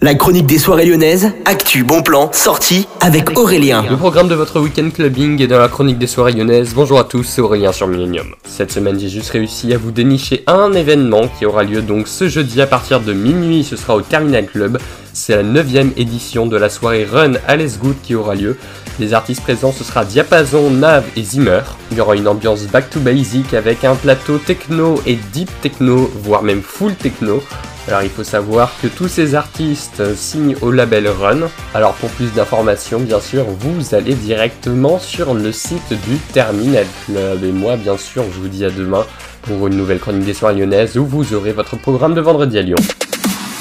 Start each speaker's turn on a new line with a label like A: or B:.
A: La chronique des soirées lyonnaises, actu, bon plan, sortie avec Aurélien.
B: Le programme de votre week-end clubbing est dans la chronique des soirées lyonnaises. Bonjour à tous, c'est Aurélien sur Millennium. Cette semaine, j'ai juste réussi à vous dénicher un événement qui aura lieu donc ce jeudi à partir de minuit. Ce sera au Terminal Club. C'est la 9 édition de la soirée Run Alice Good qui aura lieu. Les artistes présents, ce sera Diapason, Nav et Zimmer. Il y aura une ambiance back to basic avec un plateau techno et deep techno, voire même full techno. Alors il faut savoir que tous ces artistes signent au label Run. Alors pour plus d'informations, bien sûr, vous allez directement sur le site du Terminal Club. Et moi, bien sûr, je vous dis à demain pour une nouvelle chronique des soirées lyonnaises où vous aurez votre programme de vendredi à Lyon.